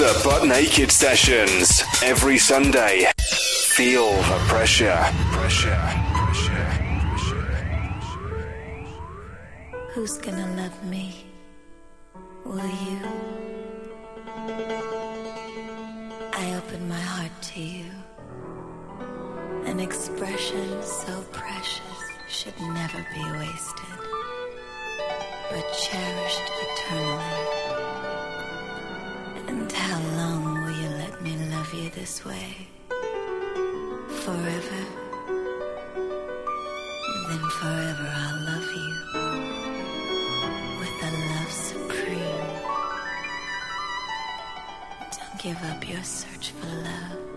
The Butt Naked Sessions. Every Sunday. Feel the pressure. Pressure. Pressure. pressure. Who's gonna love me? Will you? I open my heart to you. An expression so precious should never be wasted, but cherished eternally. And how long will you let me love you this way? Forever? Then forever I'll love you with a love supreme. Don't give up your search for love.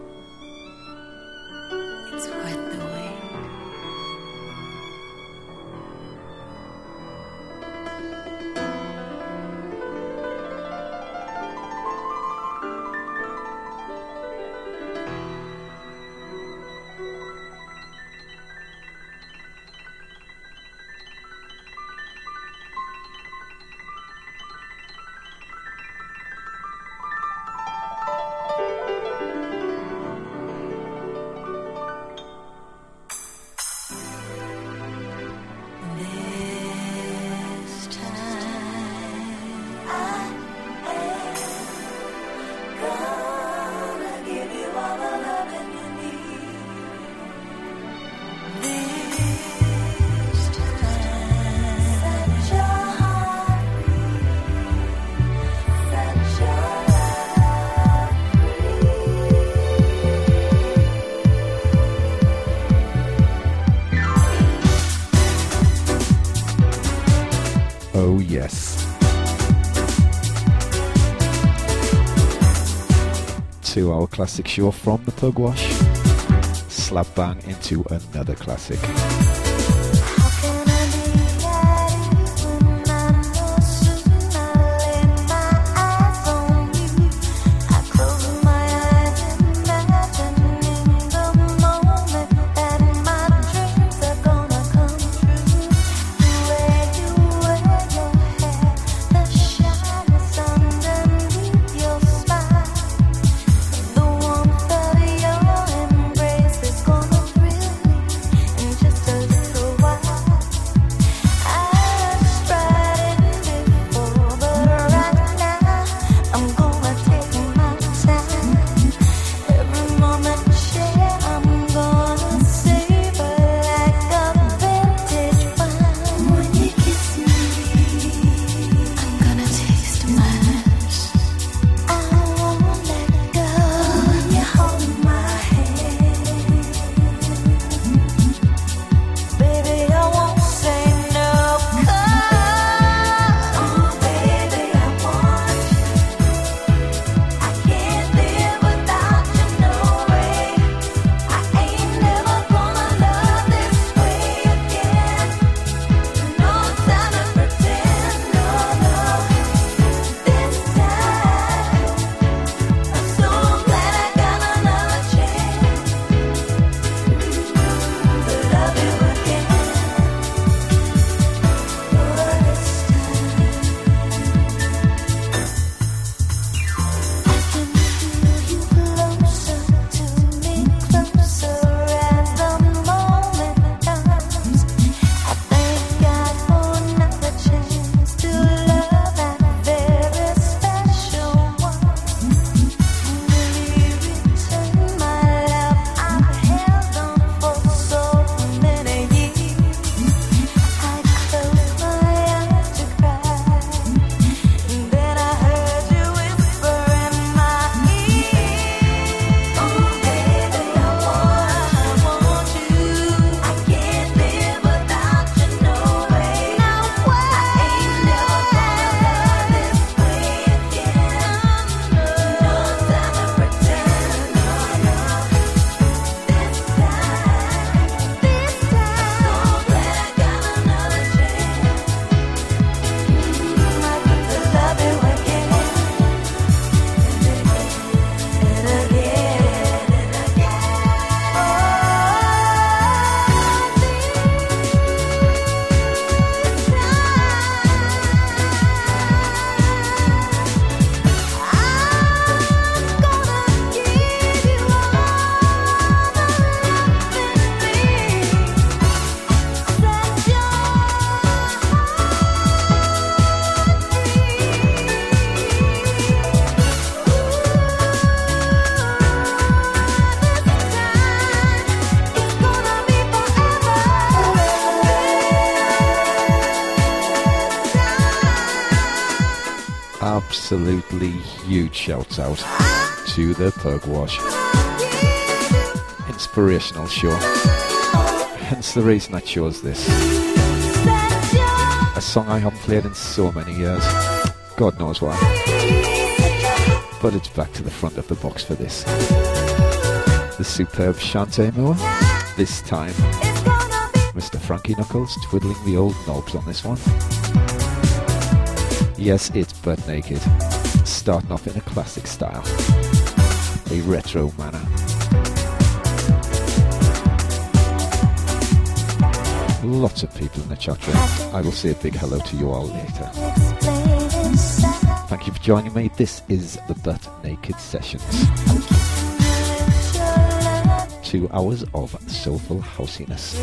Classic show from the Pugwash. Slap bang into another classic. Huge shouts out to the Pugwash. Inspirational show. Hence the reason I chose this. A song I haven't played in so many years. God knows why. But it's back to the front of the box for this. The superb Chanté Moore. This time, Mr. Frankie Knuckles twiddling the old knobs on this one. Yes, it's butt naked, starting off in a classic style, a retro manner. Lots of people in the chat room. I will say a big hello to you all later. Thank you for joining me. This is the Butt Naked Sessions. Two hours of soulful housiness.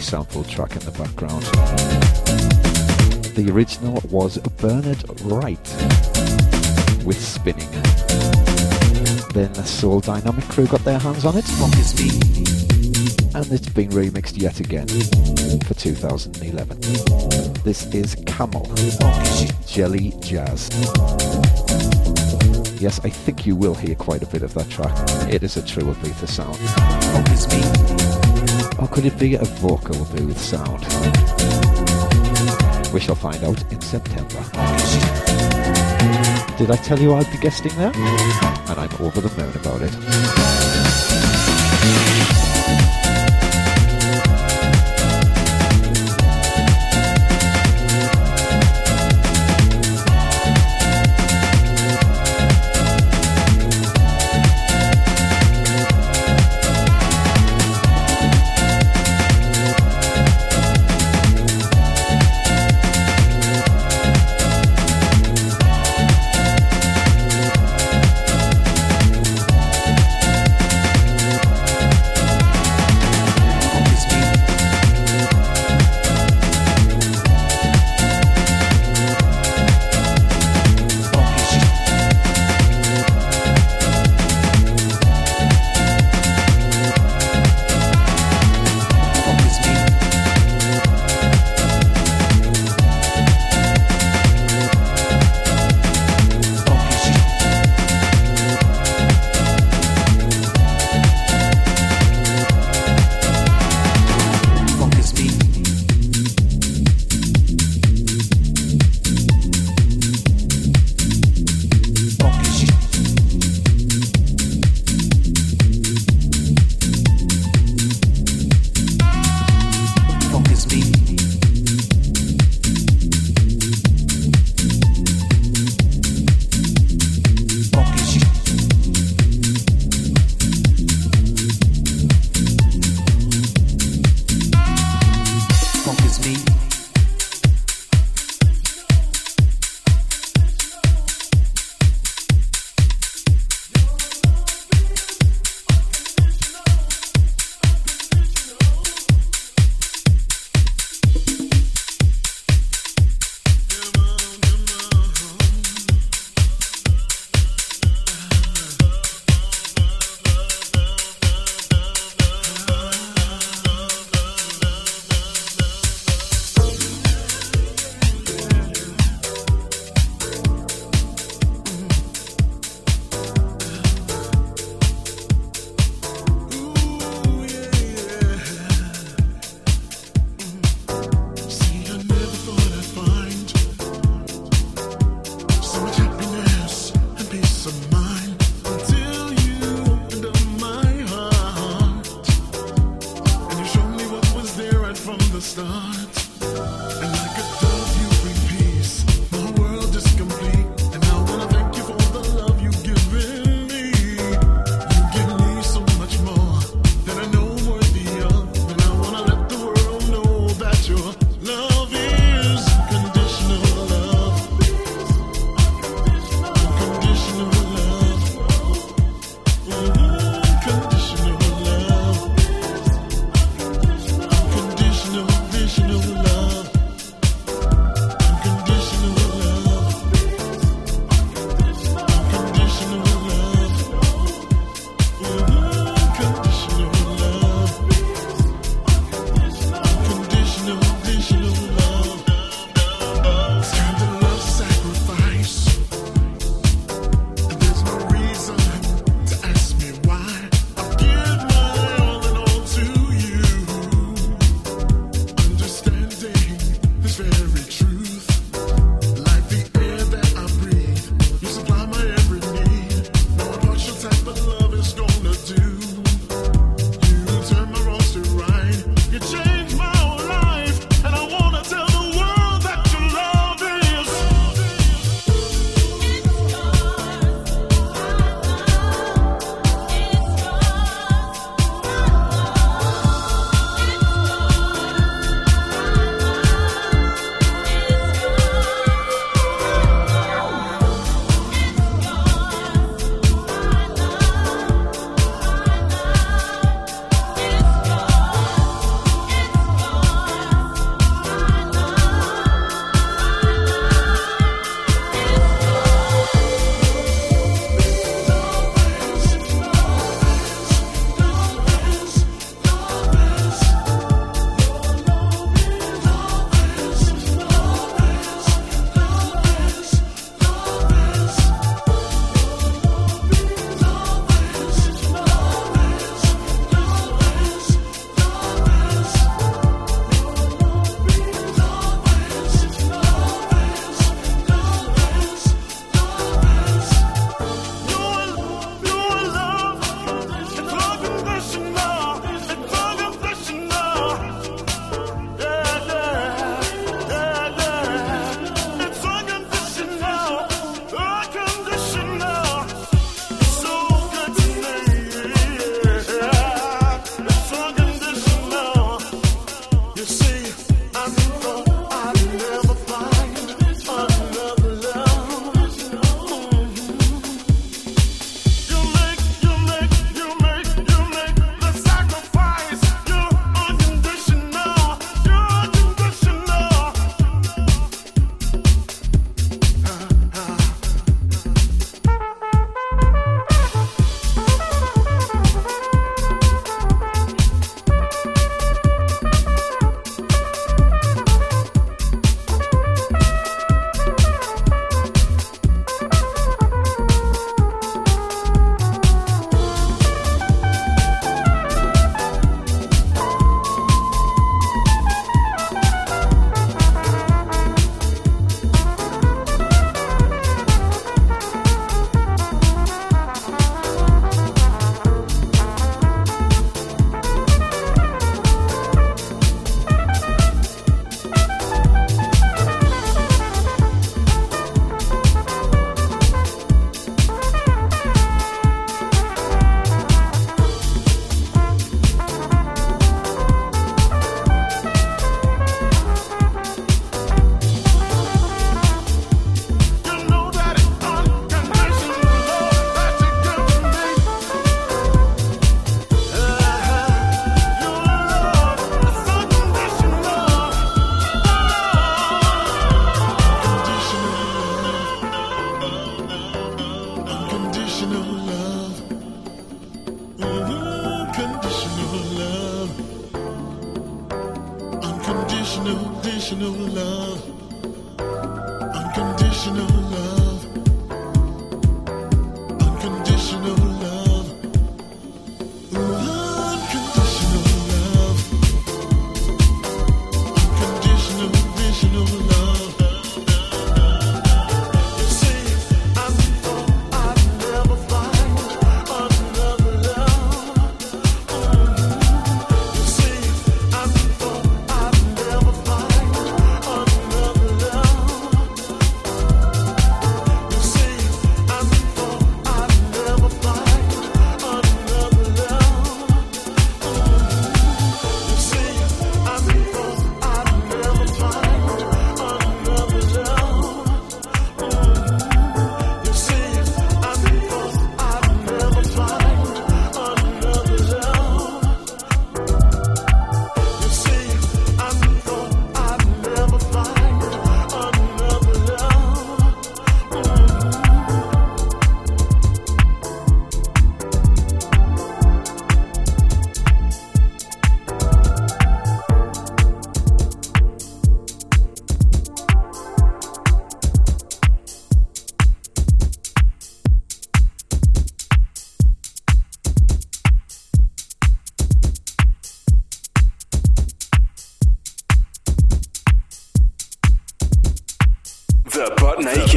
Sampled track in the background. The original was Bernard Wright with Spinning. Then the Soul Dynamic crew got their hands on it. And it's been remixed yet again for 2011. This is Camel Jelly Jazz. Yes, I think you will hear quite a bit of that track. It is a true Ibiza sound. Or could it be a vocal booth sound? We shall find out in September. Did I tell you I'd be guesting there? And I'm over the moon about it.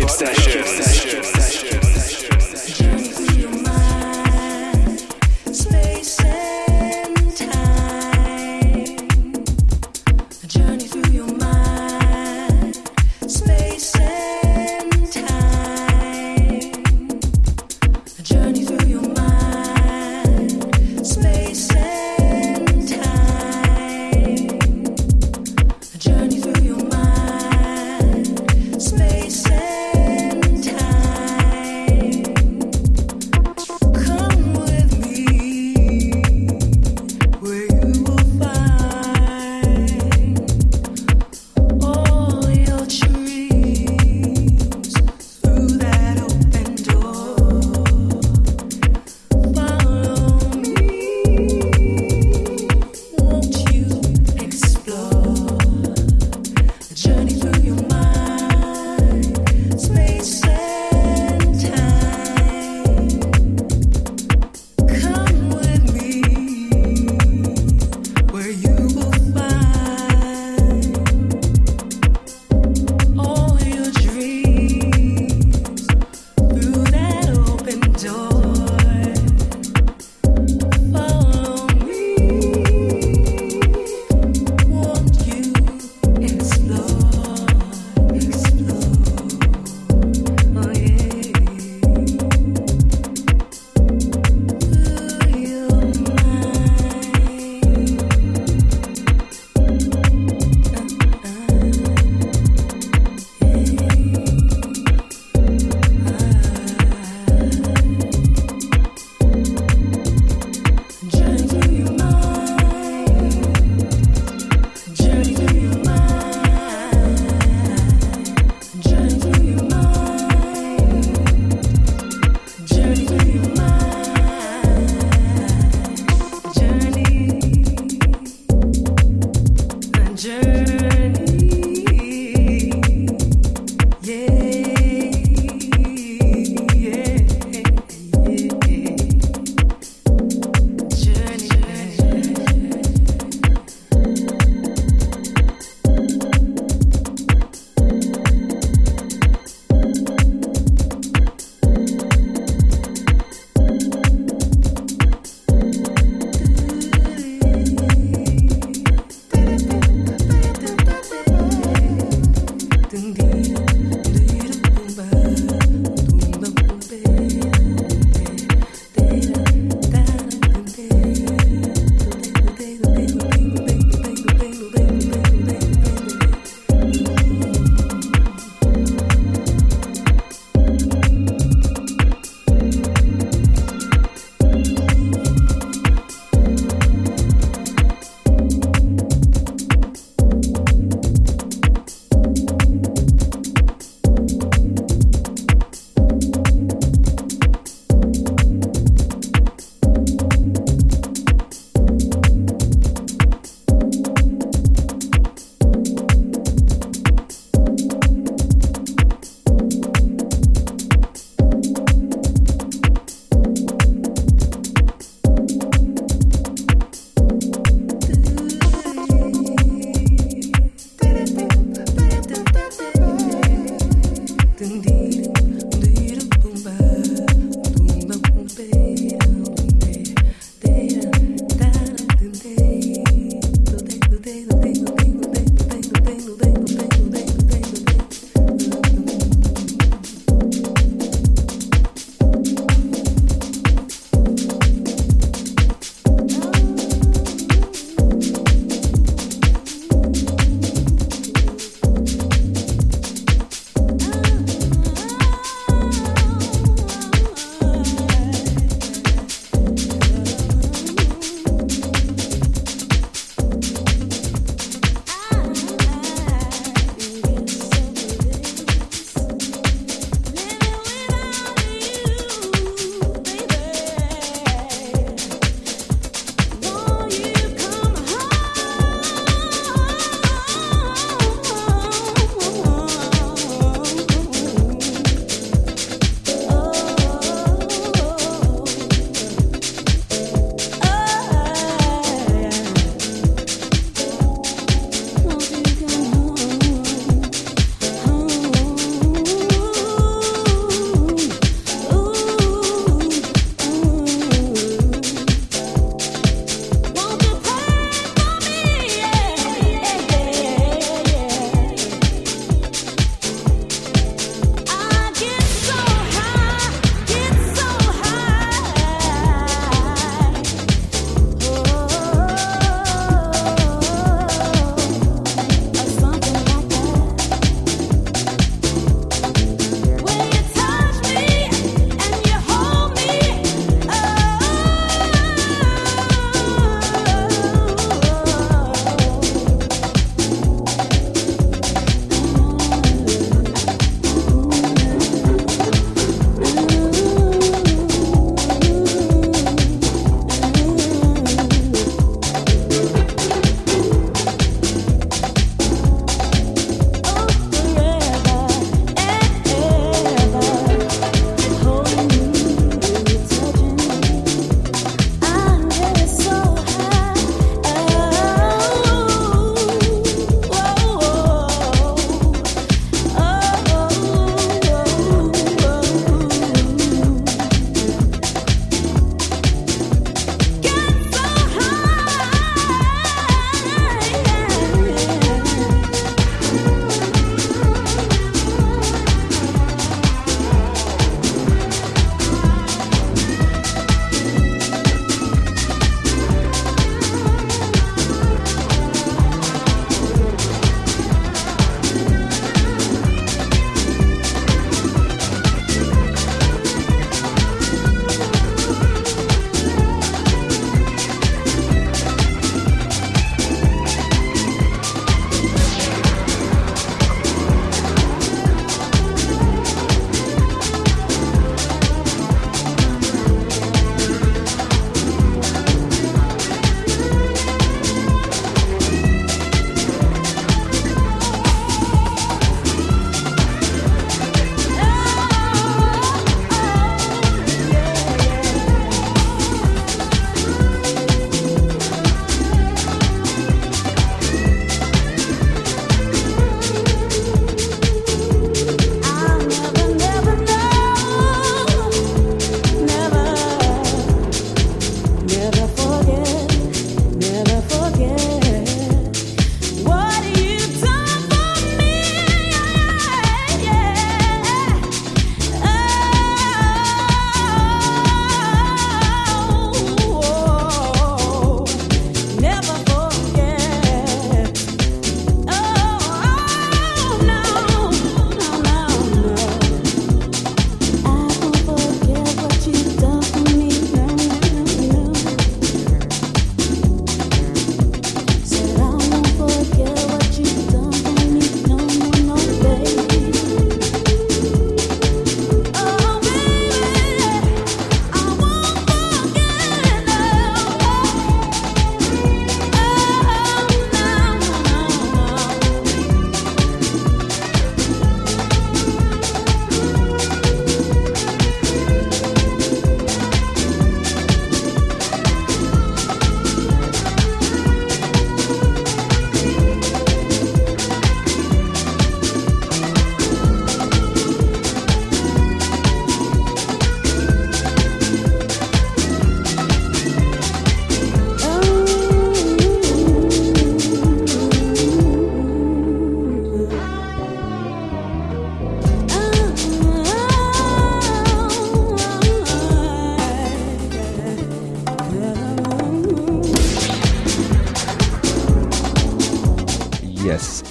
Sessions.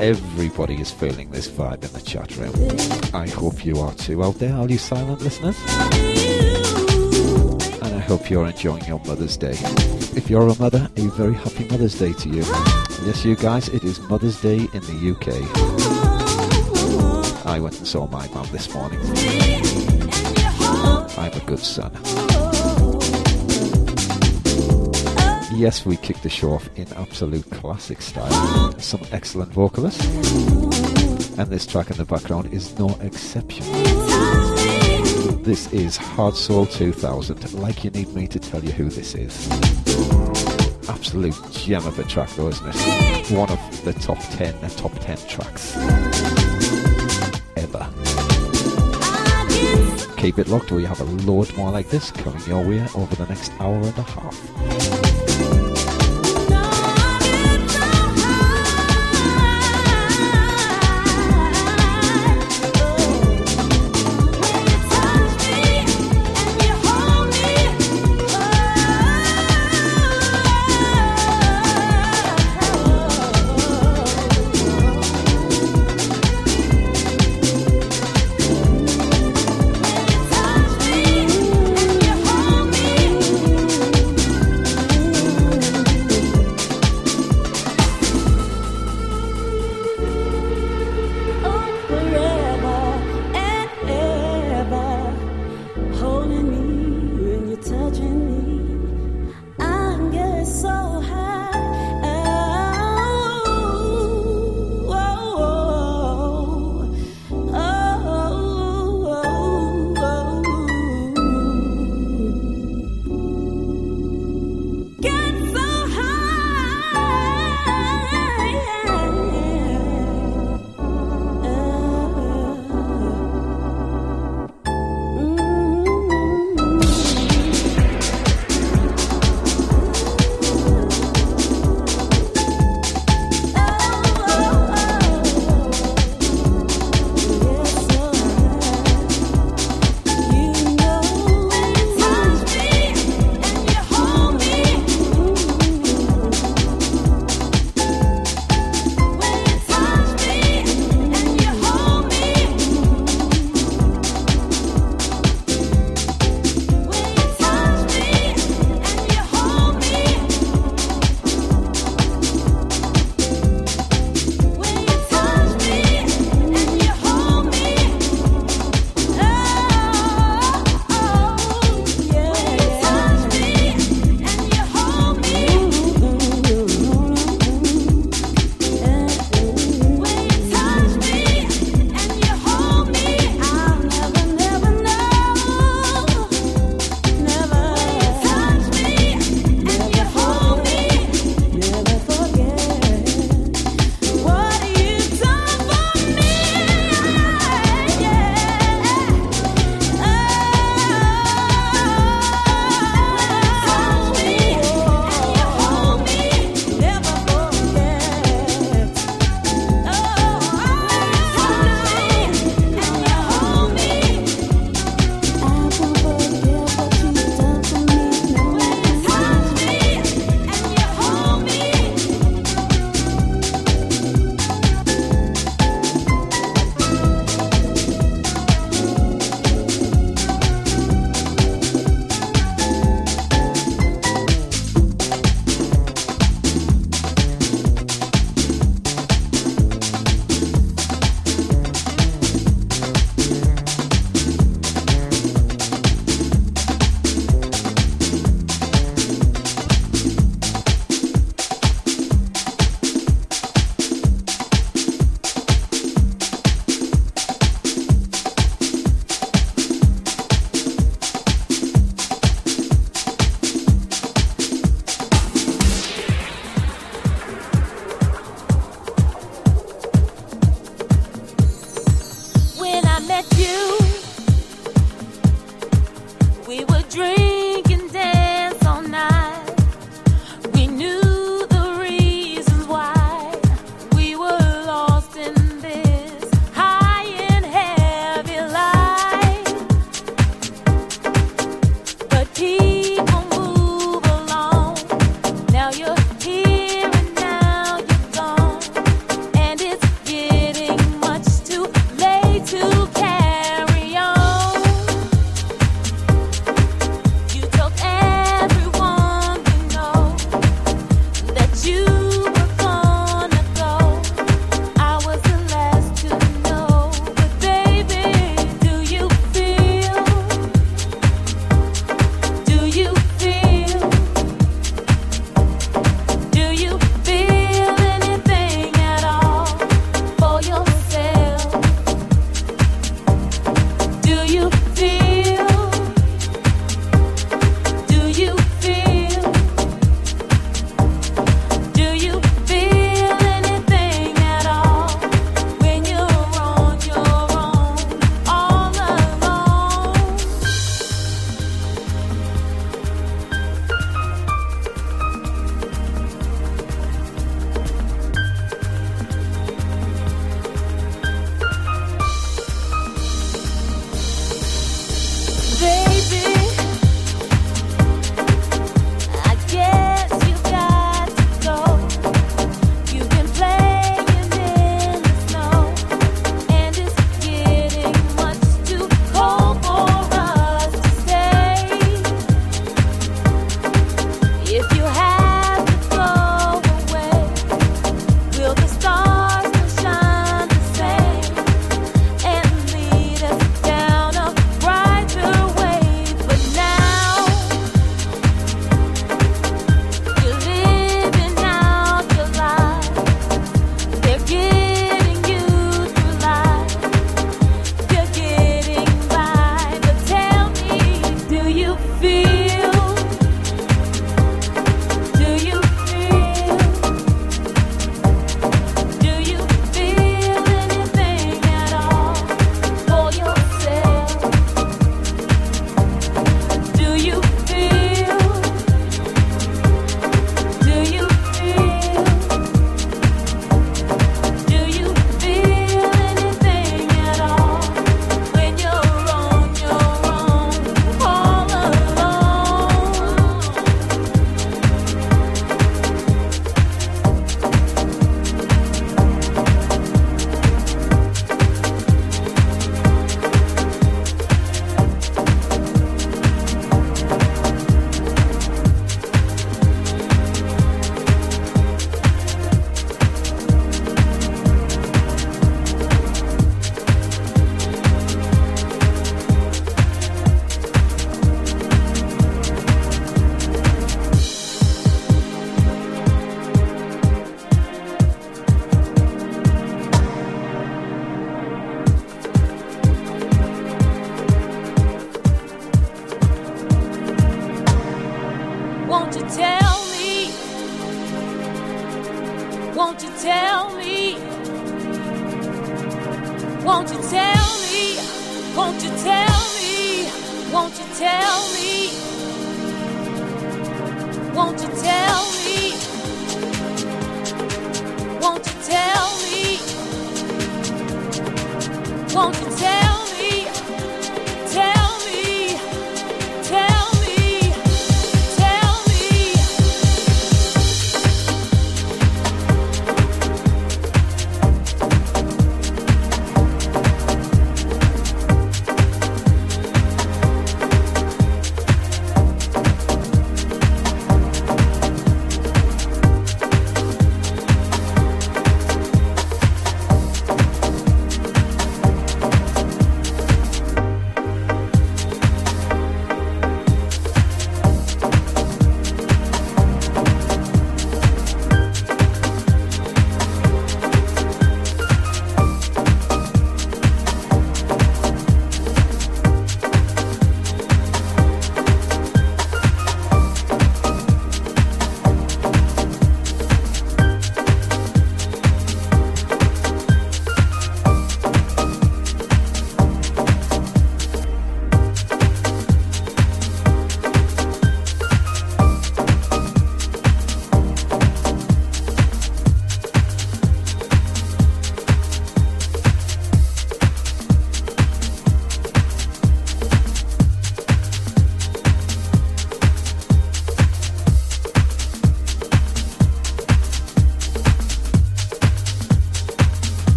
Everybody is feeling this vibe in the chat room. I hope you are too out there, all you silent listeners. And I hope you're enjoying your Mother's Day. If you're a mother, a very happy Mother's Day to you. Yes, you guys, it is Mother's Day in the UK. I went and saw my mum this morning. I'm a good son. Yes, we kicked the show off in absolute classic style. Some excellent vocalists. And this track in the background is no exception. This is Hard Soul 2000, like you need me to tell you who this is. Absolute gem of a track though, isn't it? One of the top 10, the top 10 tracks ever. Keep it locked, we have a load more like this coming your way over the next hour and a half.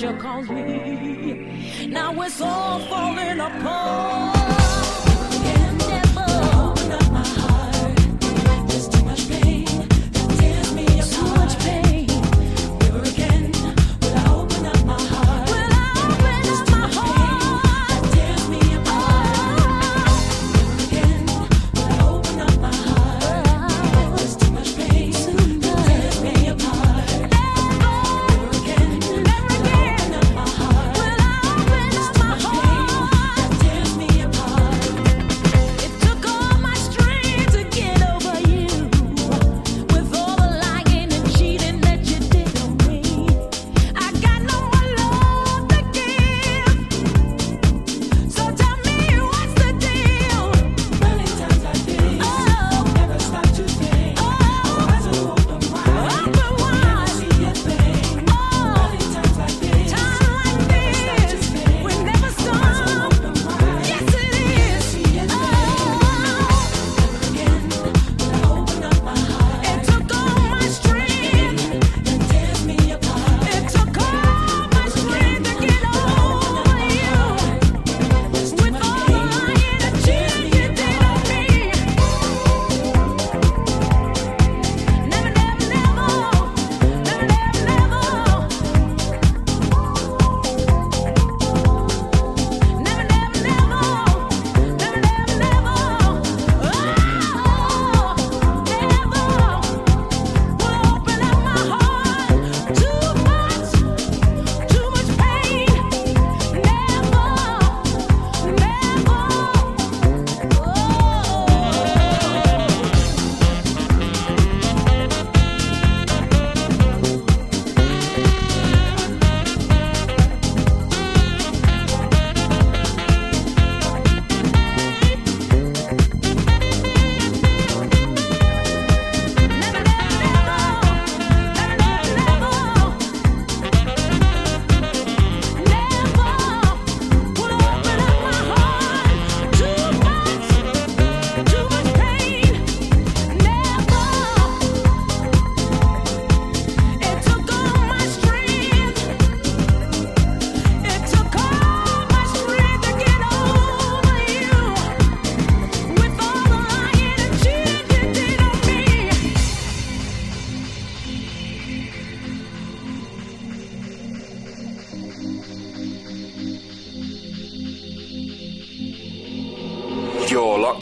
You caused me? Now it's all falling apart.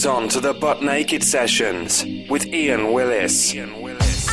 On to the Buttnaked Sessions with Iain Willis. Iain Willis.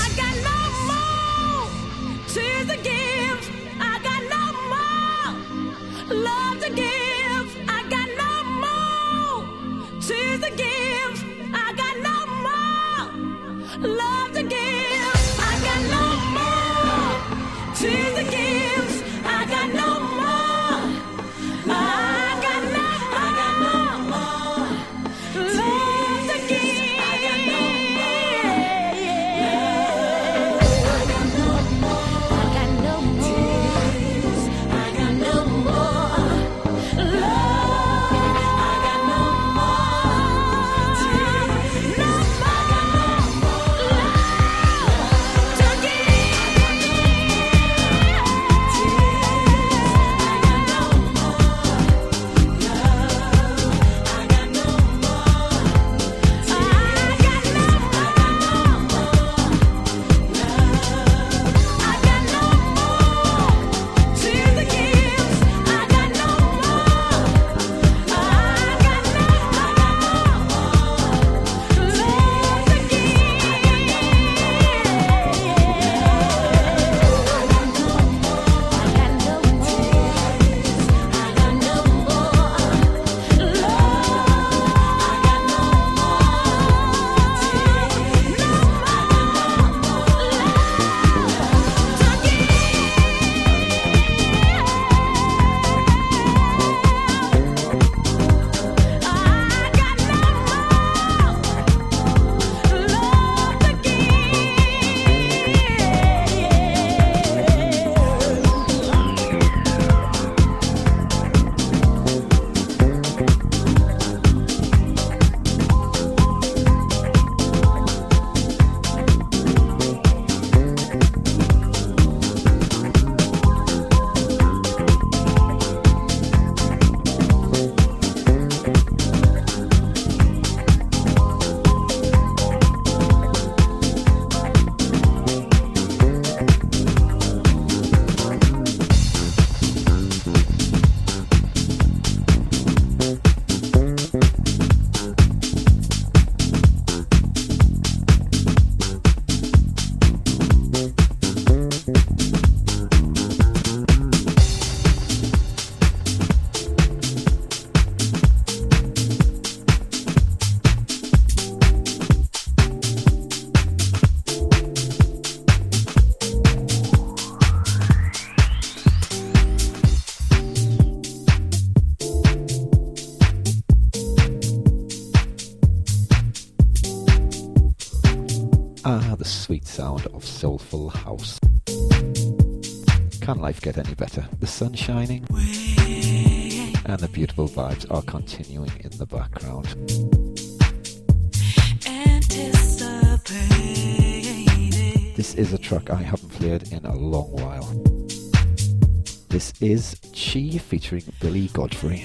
of soulful house. Can life get any better? The sun shining and the beautiful vibes are continuing in the background. This is a track I haven't played in a long while. This is Chi featuring Billy Godfrey.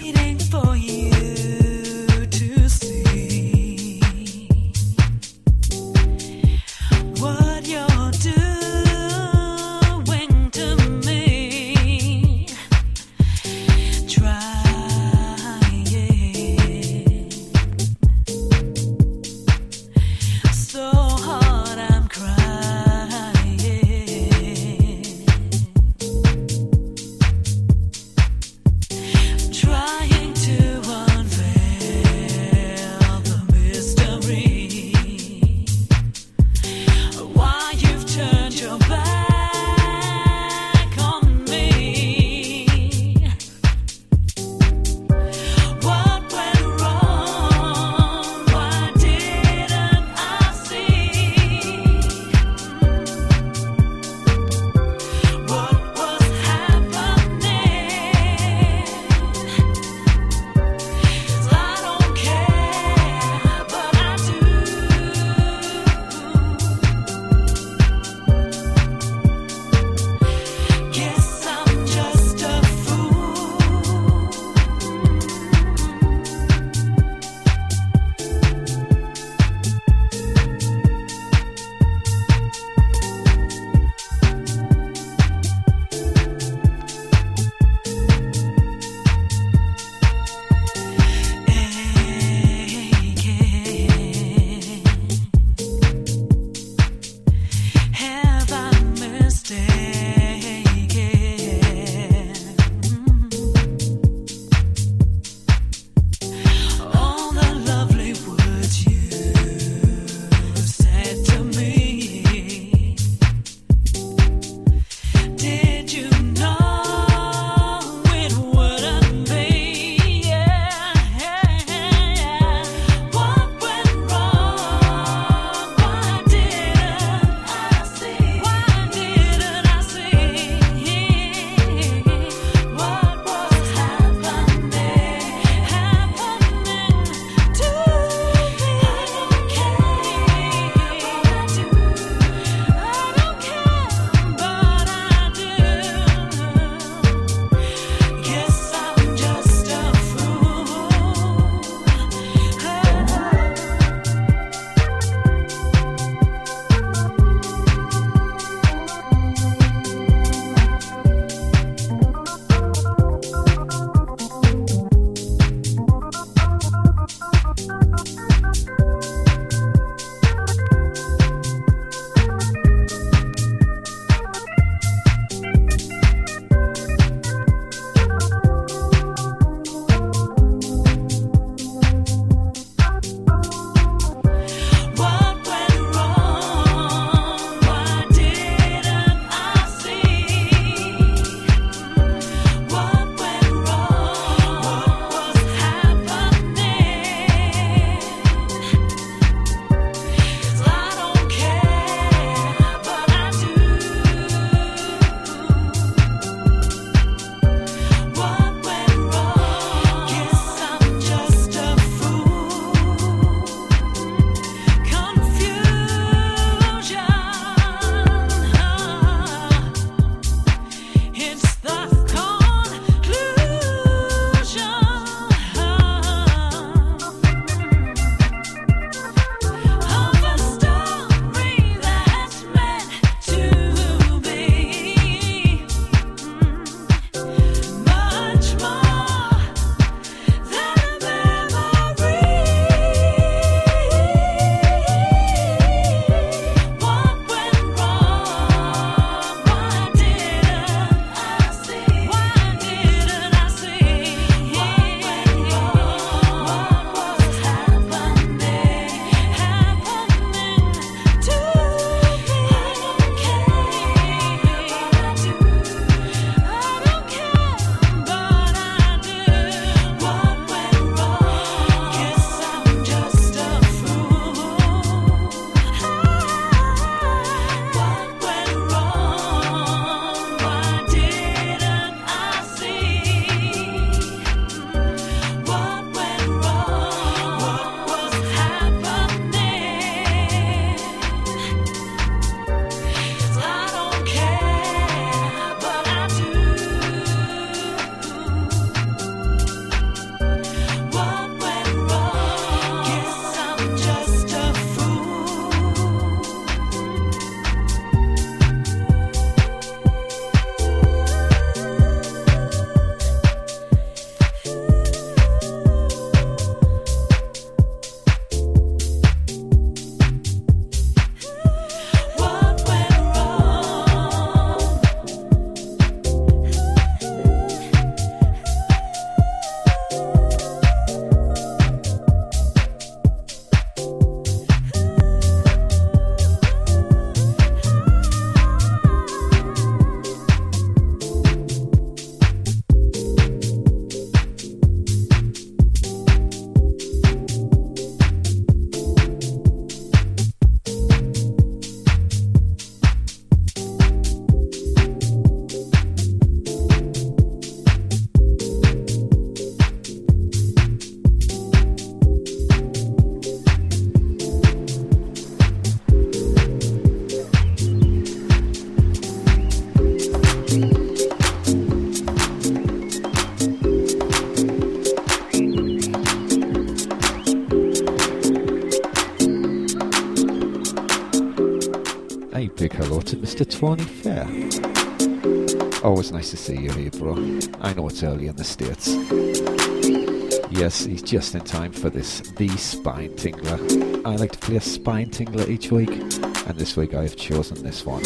Fair. Always nice to see you, April. I know it's early in the States. Yes, he's just in time for this The Spine Tingler. I like to play a Spine Tingler each week, and this week I have chosen this one.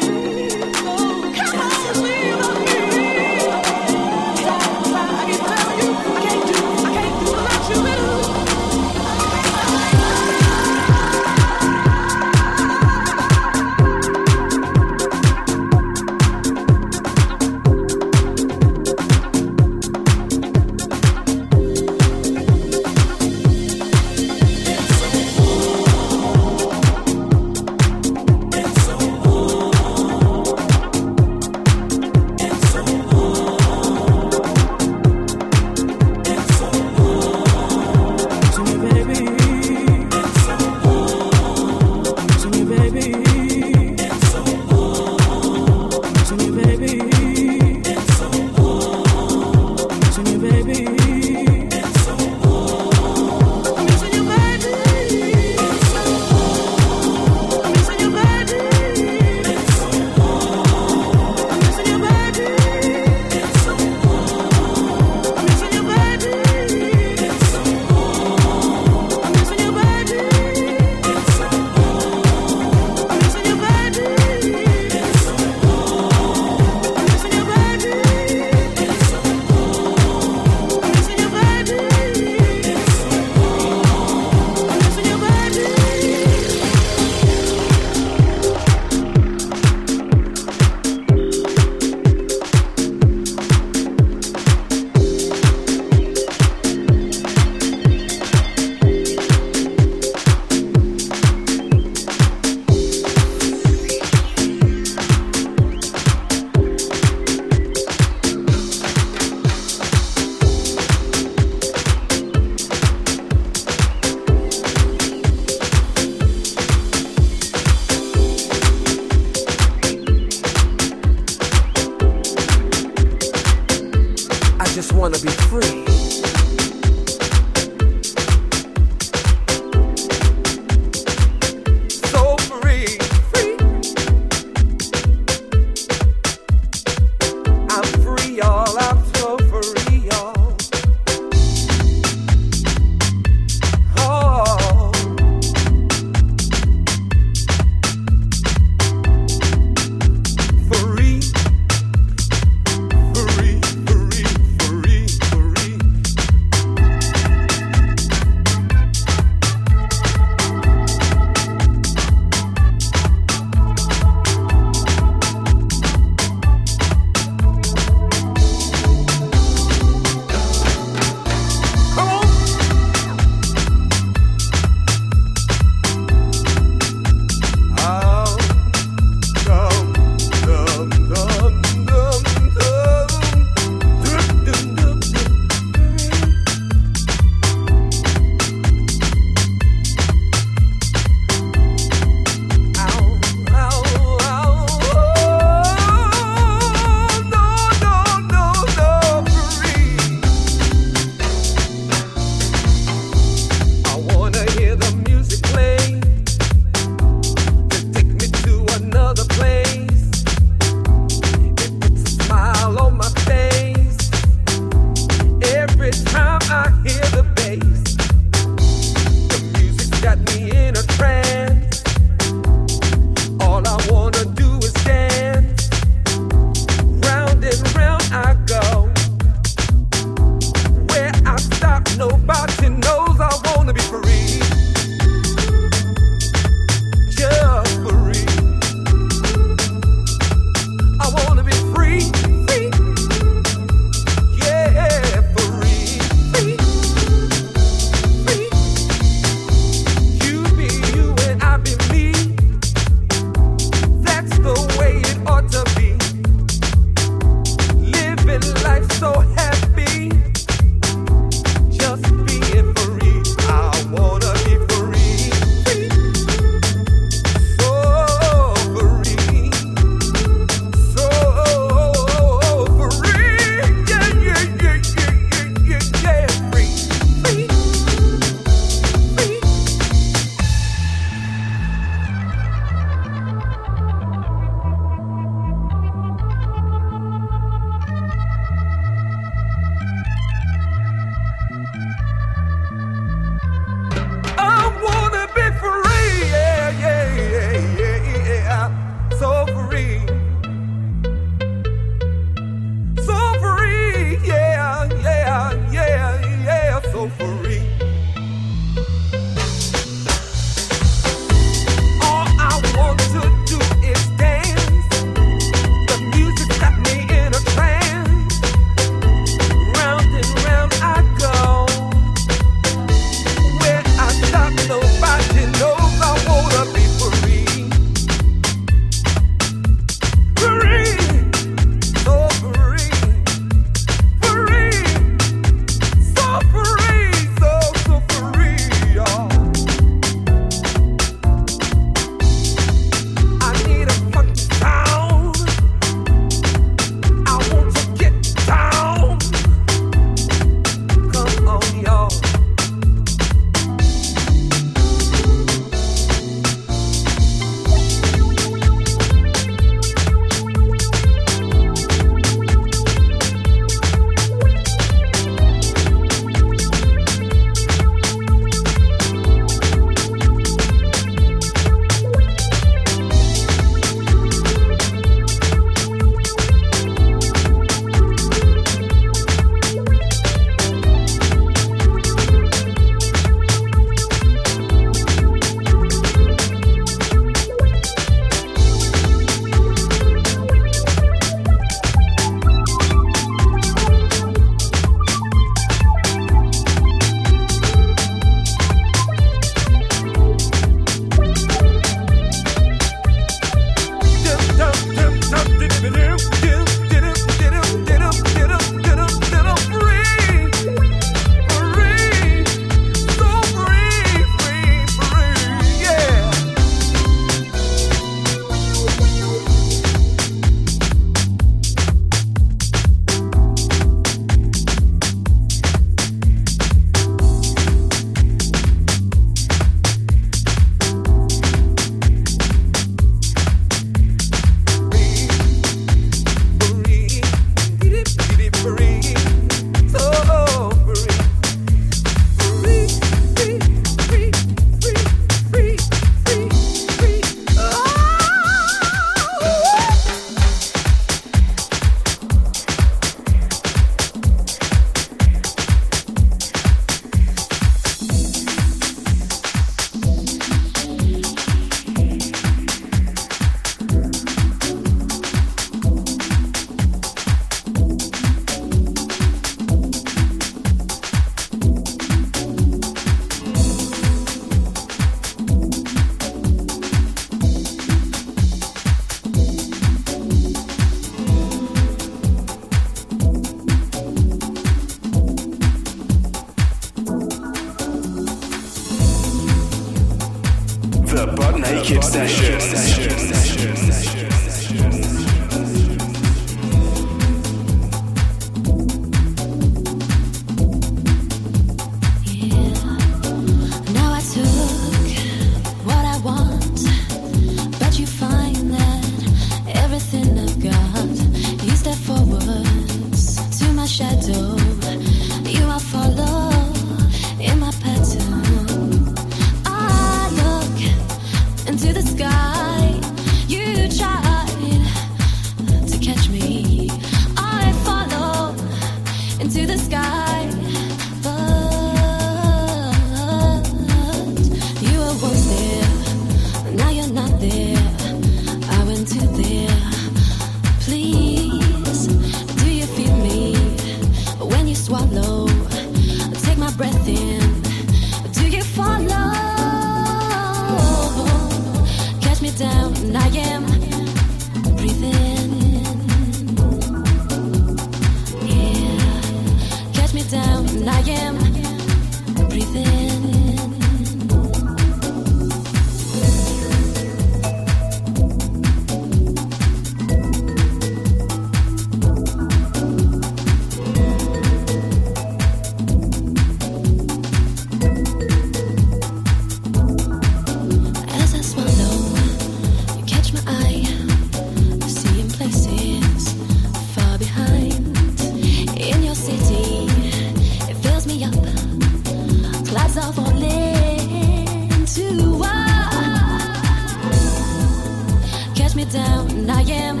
Catch me down, and I am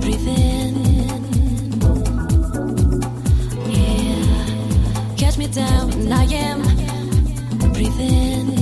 breathing. Yeah, catch me down, and I am breathing.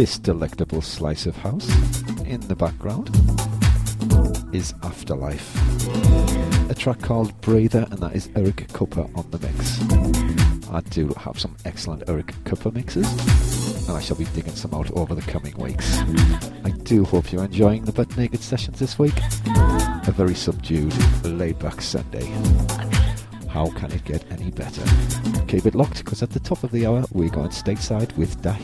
This delectable slice of house in the background is Afterlife. A track called Breather, and that is Eric Cooper on the mix. I do have some excellent Eric Cooper mixes, and I shall be digging some out over the coming weeks. I do hope you're enjoying the Buttnaked sessions this week. A very subdued, laid back Sunday. How can it get any better? Keep it locked because at the top of the hour we're going stateside with Da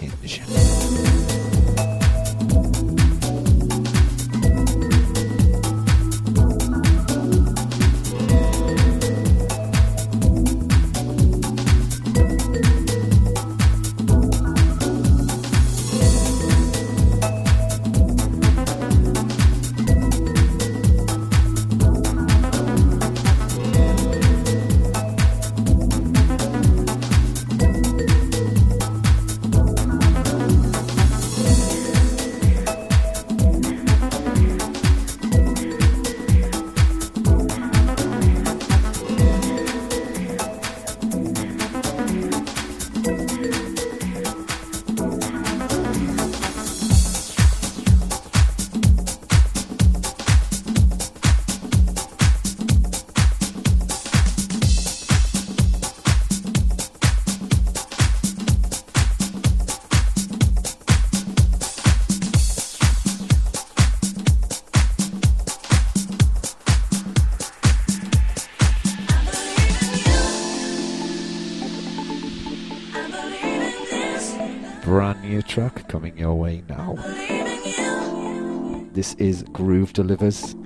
This is Groove Delivers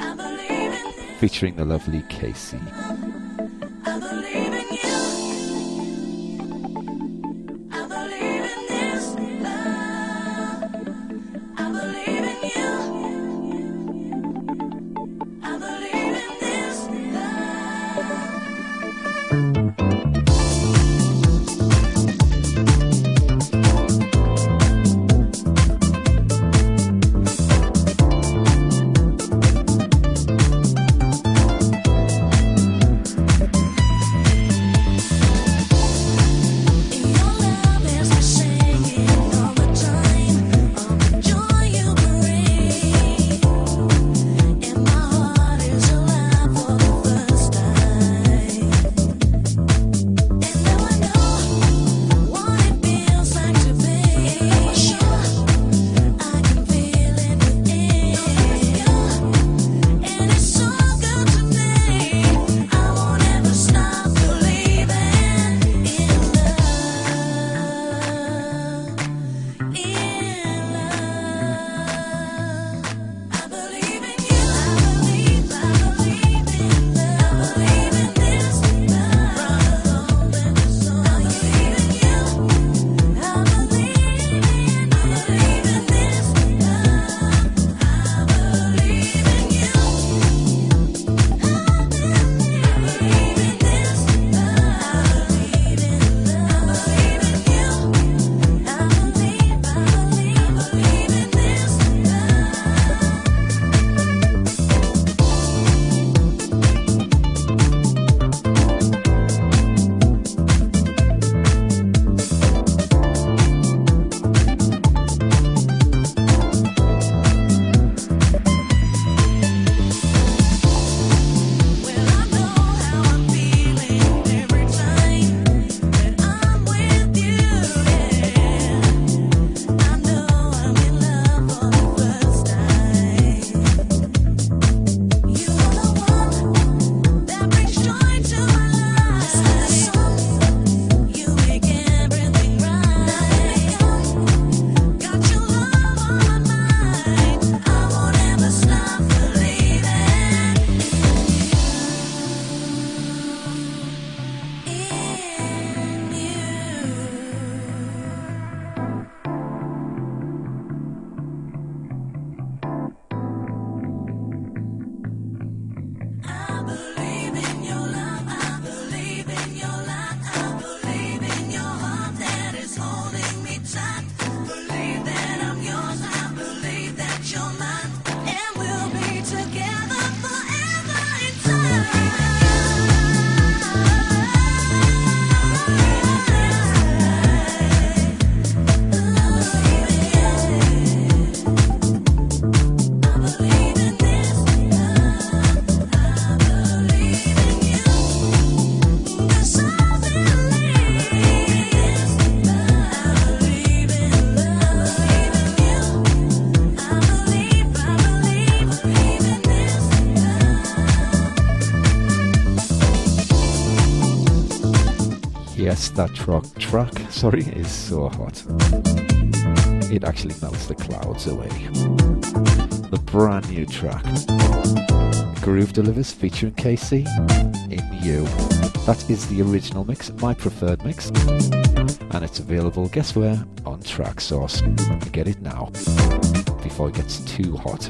featuring the lovely Casey. That truck truck, sorry, is so hot. It actually melts the clouds away. The brand new track. Groove Delivers featuring KC in You. That is the original mix, my preferred mix. And it's available, guess where? On Track Traxsource. Get it now before it gets too hot.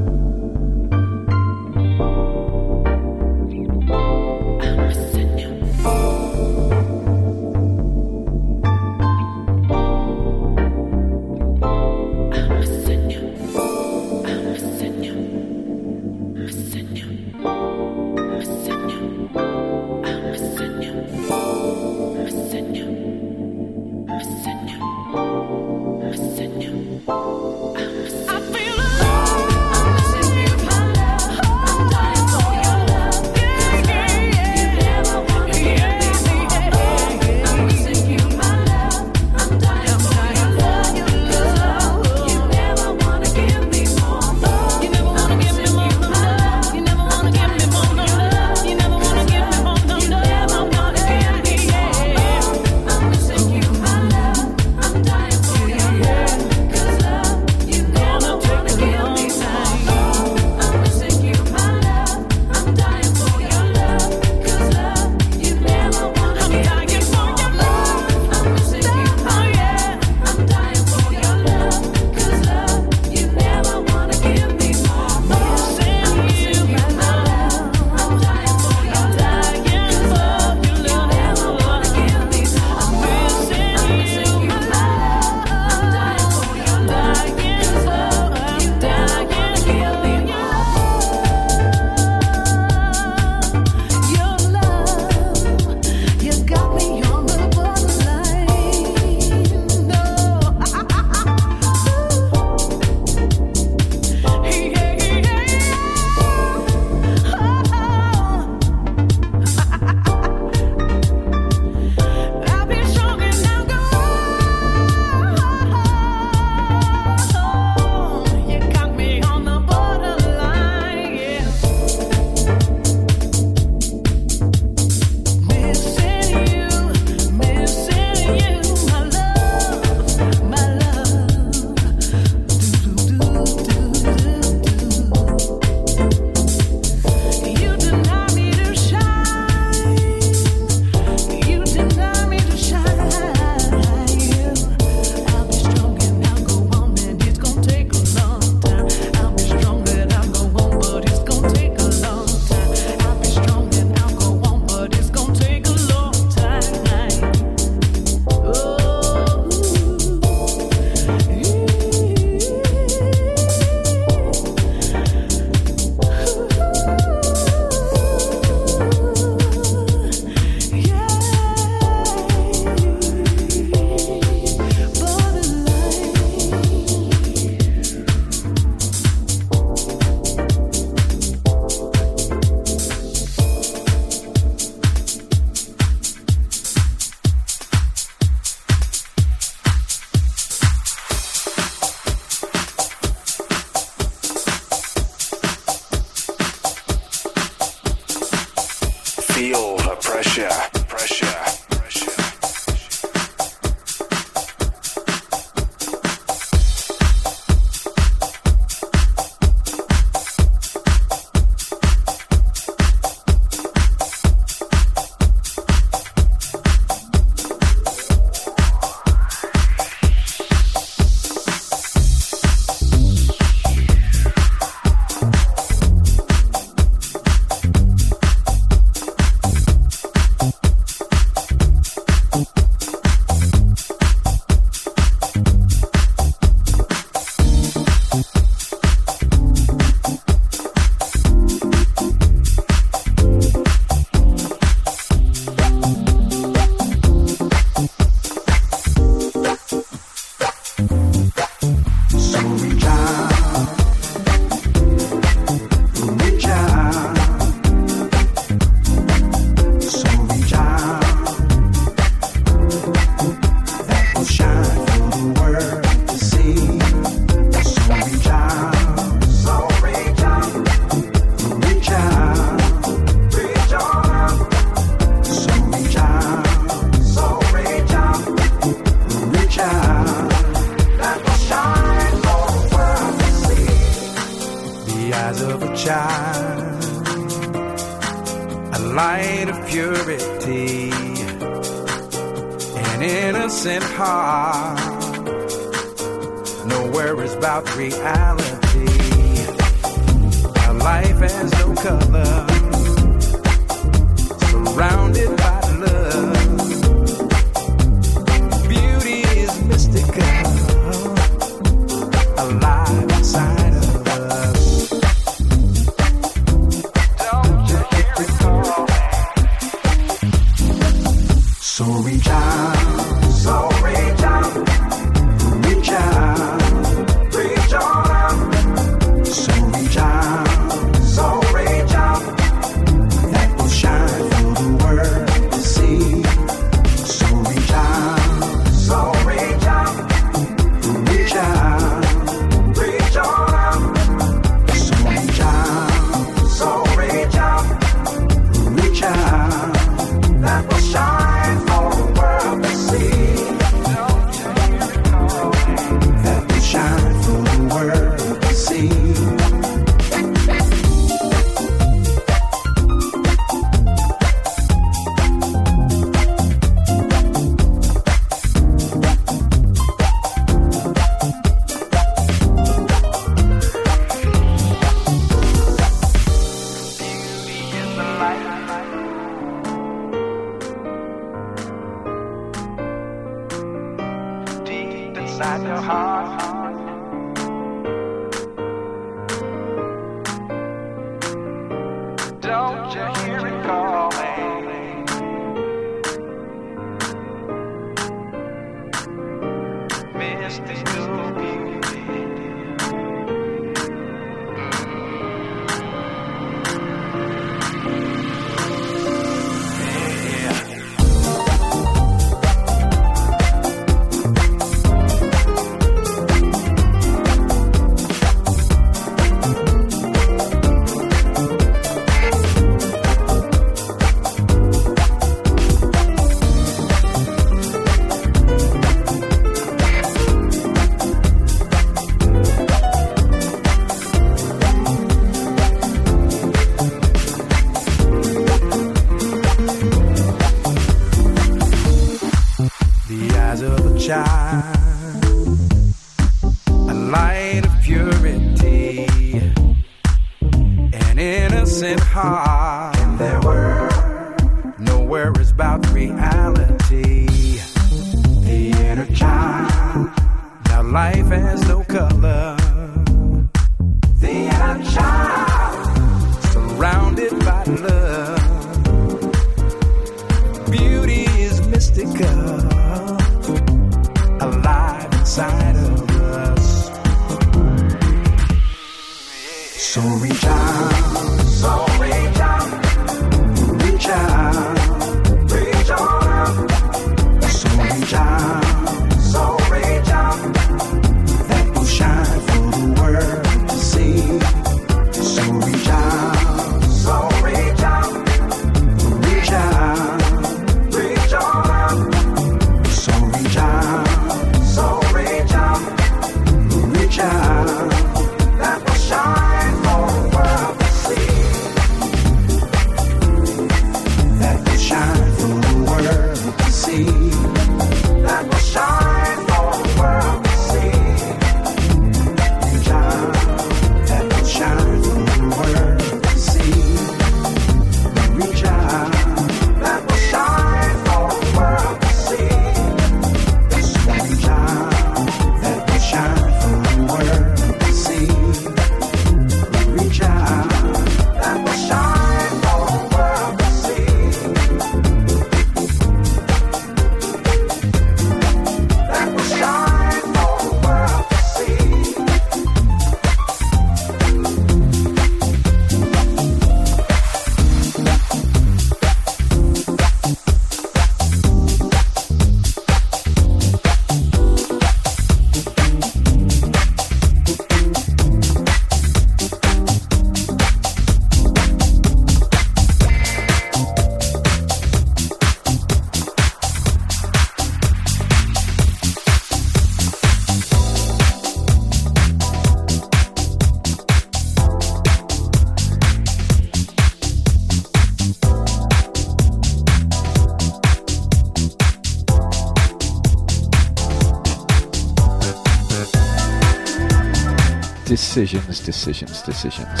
decisions, decisions, decisions.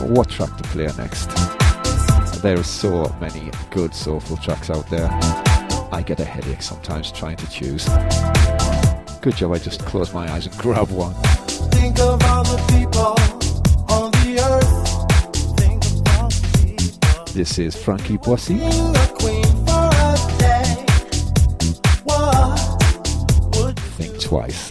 What track to play next? There are so many good soulful tracks out there. I get a headache sometimes trying to choose. Good job I just close my eyes and grab one. Think of all the people on the earth. Think of all the people. This is Frankie Boissy. Think twice.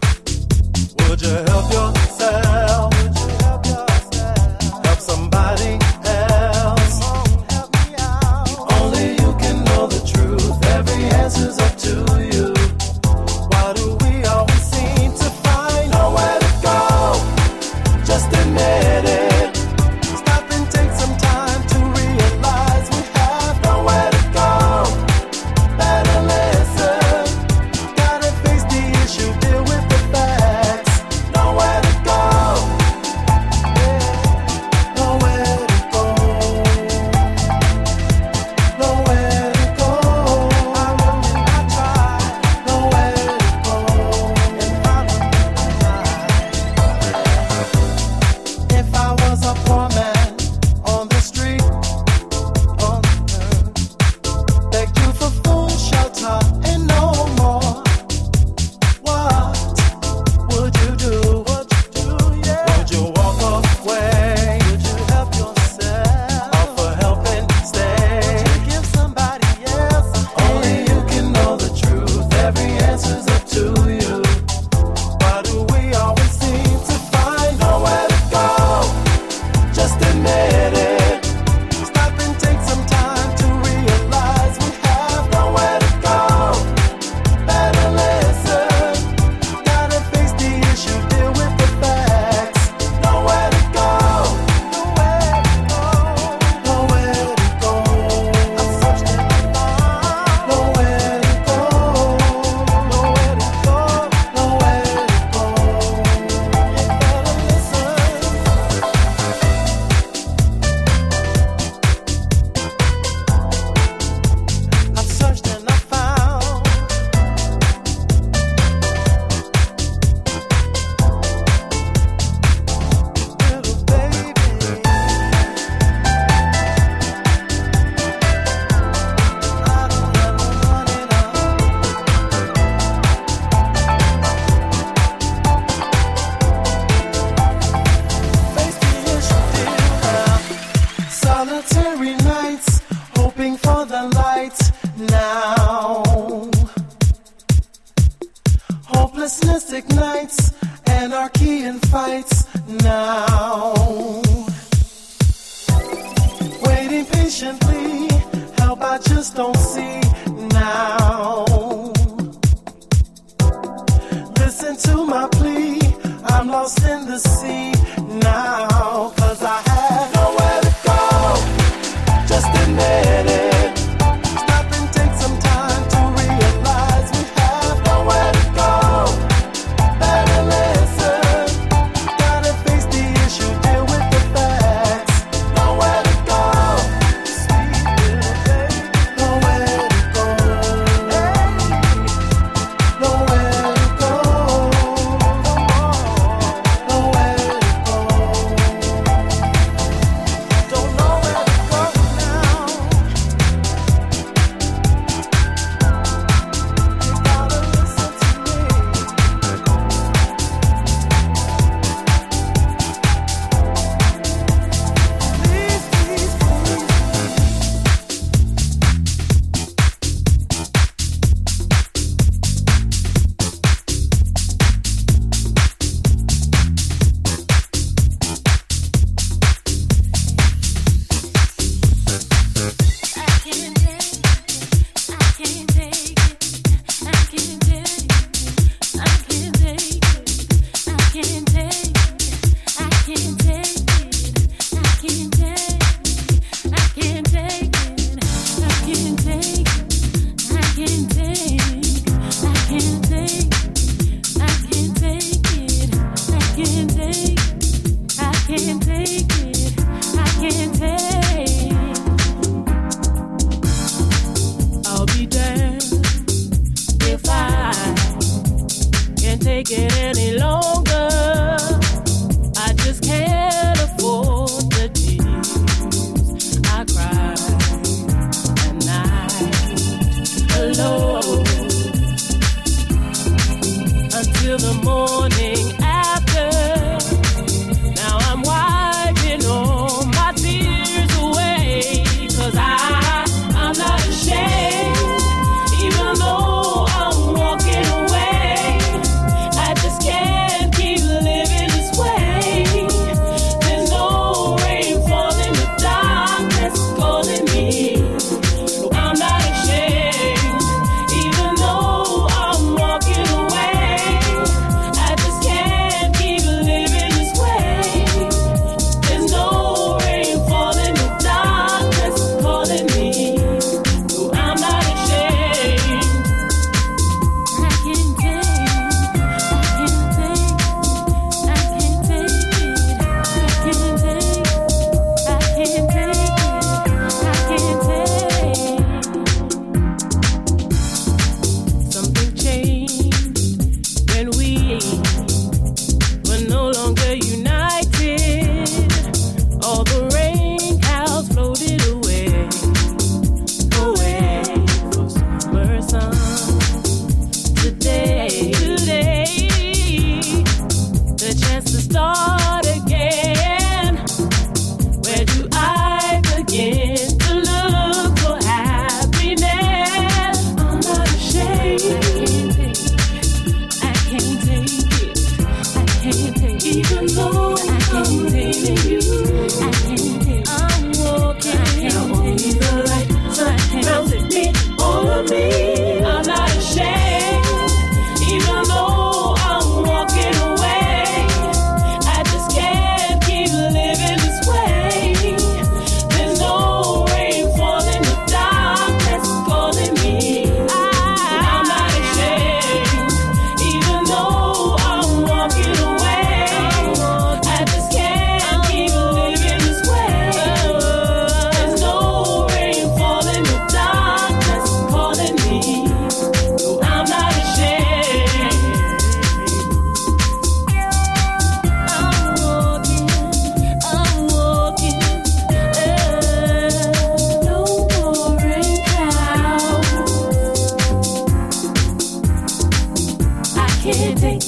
can't take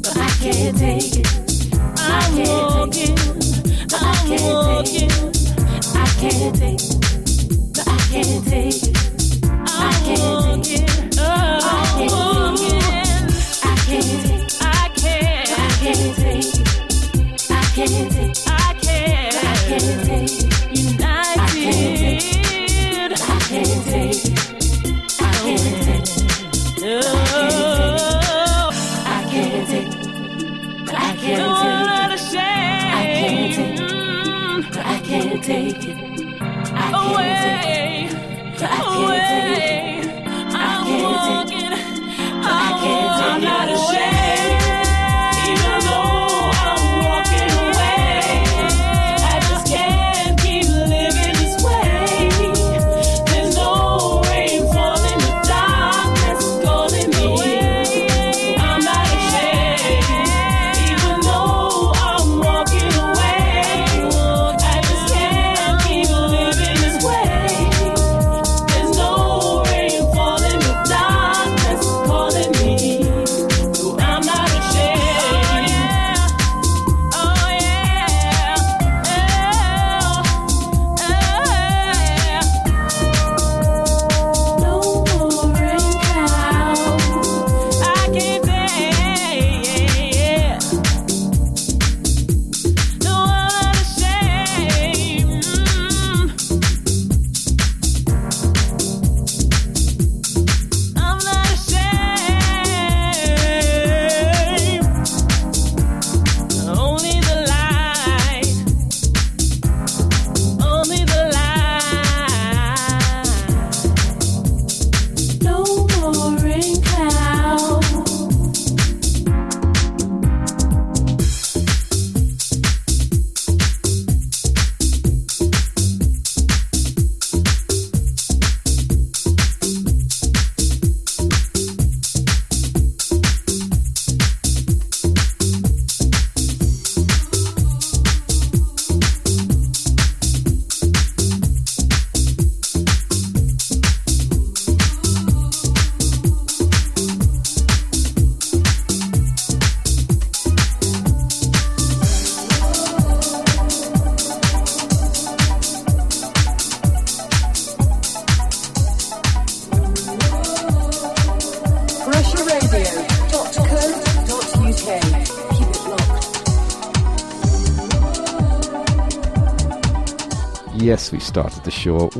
but I can't take it. I'm walking, I'm walking. I can't take it, but I can't take it. I'm walking. not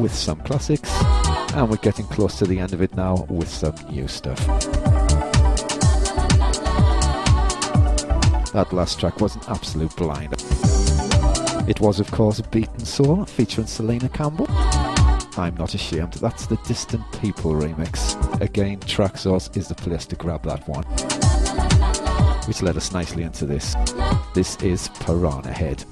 with some classics, and we're getting close to the end of it now with some new stuff. That last track was an absolute blind. It was, of course, Beaten Soul featuring Selina Campbell. I'm Not Ashamed. That's the Distant People remix. Again, Traxsource is the place to grab that one. Which led us nicely into this. This is Piranha Head.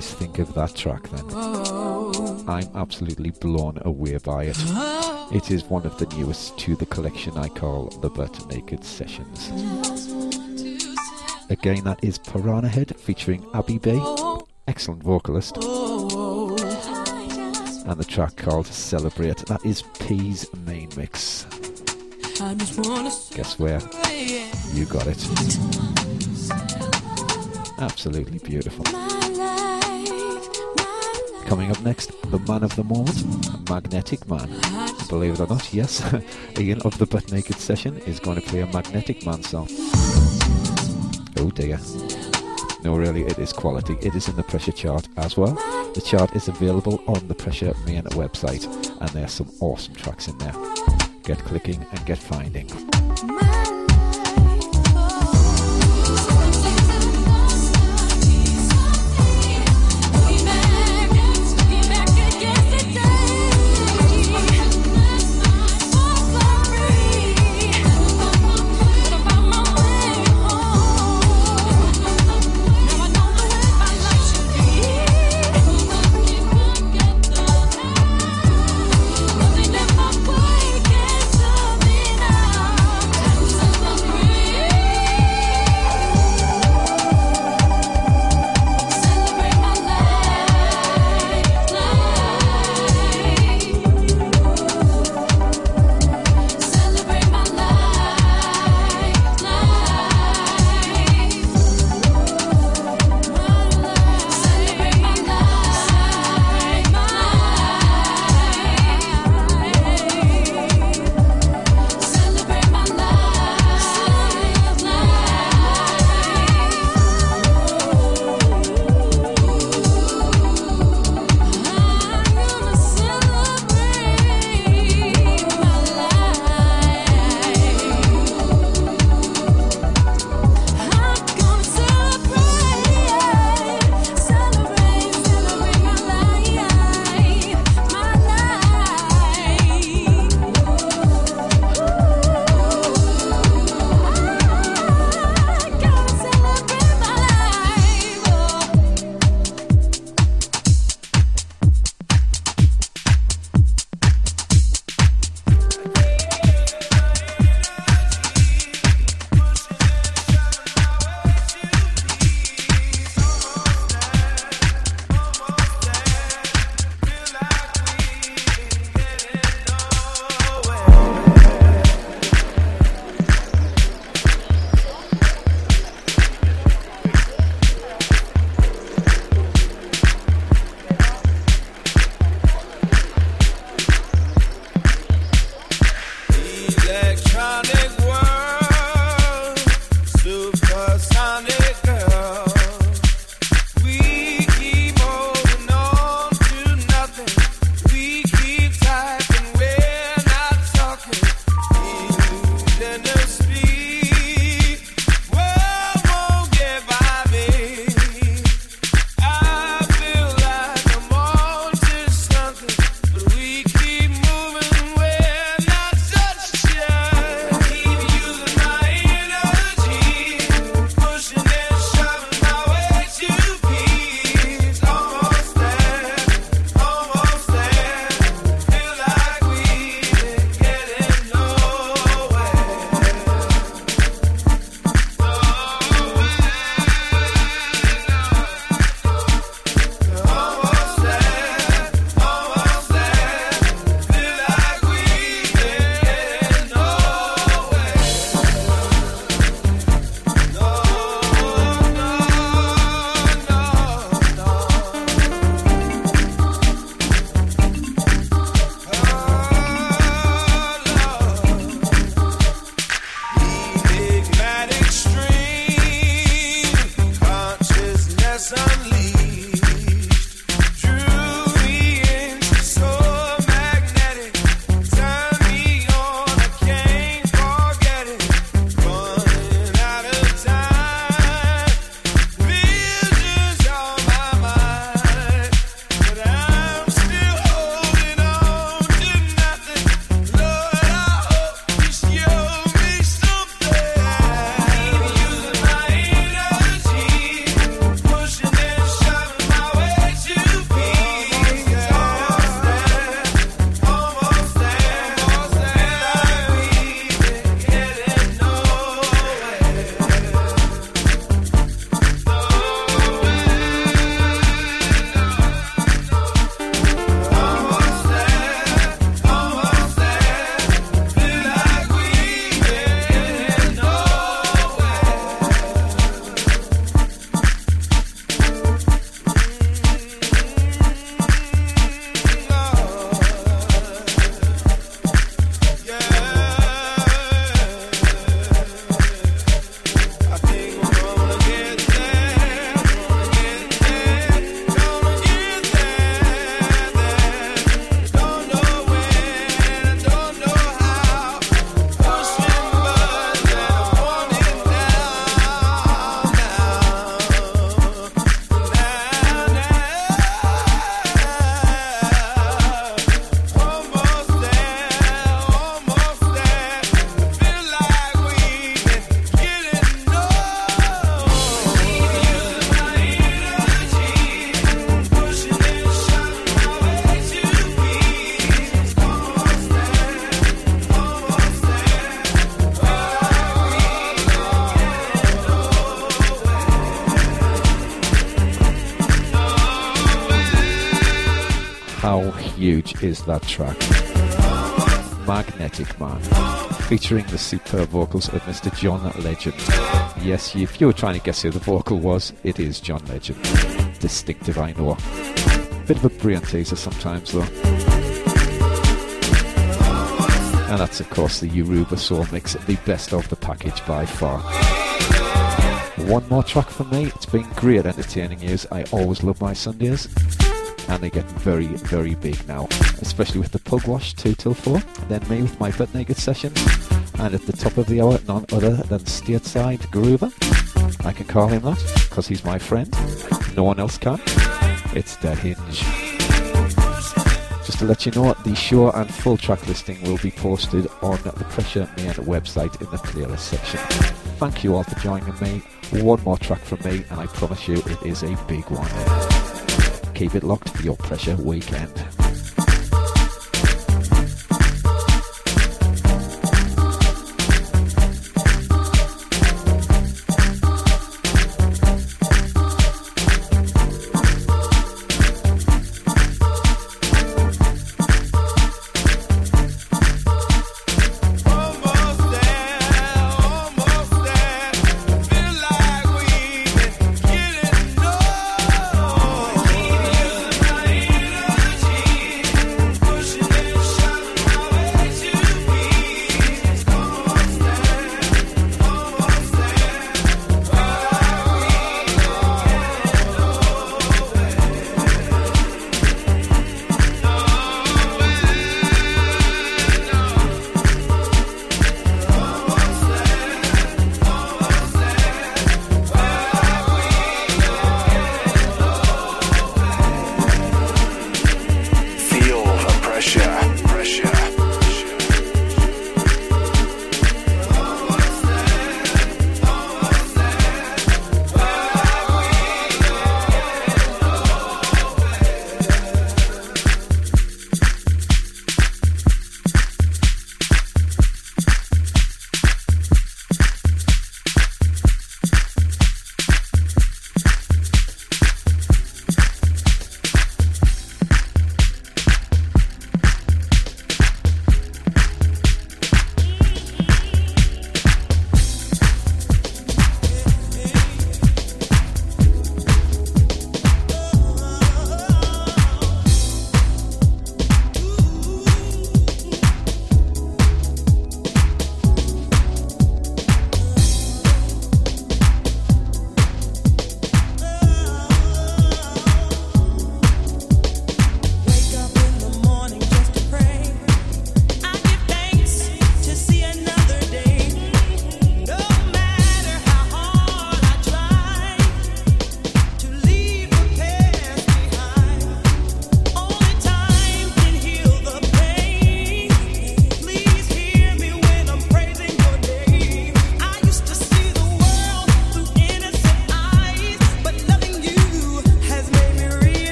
Guys think of that track then? Oh. I'm absolutely blown away by it. It is one of the newest to the collection I call the Buttnaked Sessions. Again, that is Piranha Head featuring Abby Bay, excellent vocalist, and the track called Celebrate. That is P's main mix. I just wanna Guess where? You got it. Absolutely beautiful. Coming up next, the man of the moment, Magnetic Man. Believe it or not, yes, Iain of the Buttnaked Session is going to play a Magnetic Man song. Oh dear. No, really, it is quality. It is in the Pressure chart as well. The chart is available on the Pressure main website, and there's some awesome tracks in there. Get clicking and get finding. Is that track? Magnetic Man, featuring the superb vocals of Mr. John Legend. Yes, if you were trying to guess who the vocal was, it is John Legend. Distinctive, I know. Bit of a brain teaser sometimes, though. And that's, of course, the Yoruba Soul Mix, the best of the package by far. One more track from me. It's been great entertaining years. I always love my Sundays. And they get very, very big now, especially with the pug wash 2 till 4. Then me with my Buttnaked session. And at the top of the hour, none other than Stateside Groover. I can call him that because he's my friend. No one else can. It's Dead Hinge. Just to let you know, the show and full track listing will be posted on the Pressure Man website in the playlist section. Thank you all for joining me. One more track from me, and I promise you it is a big one. Keep it locked for your Pressure weekend.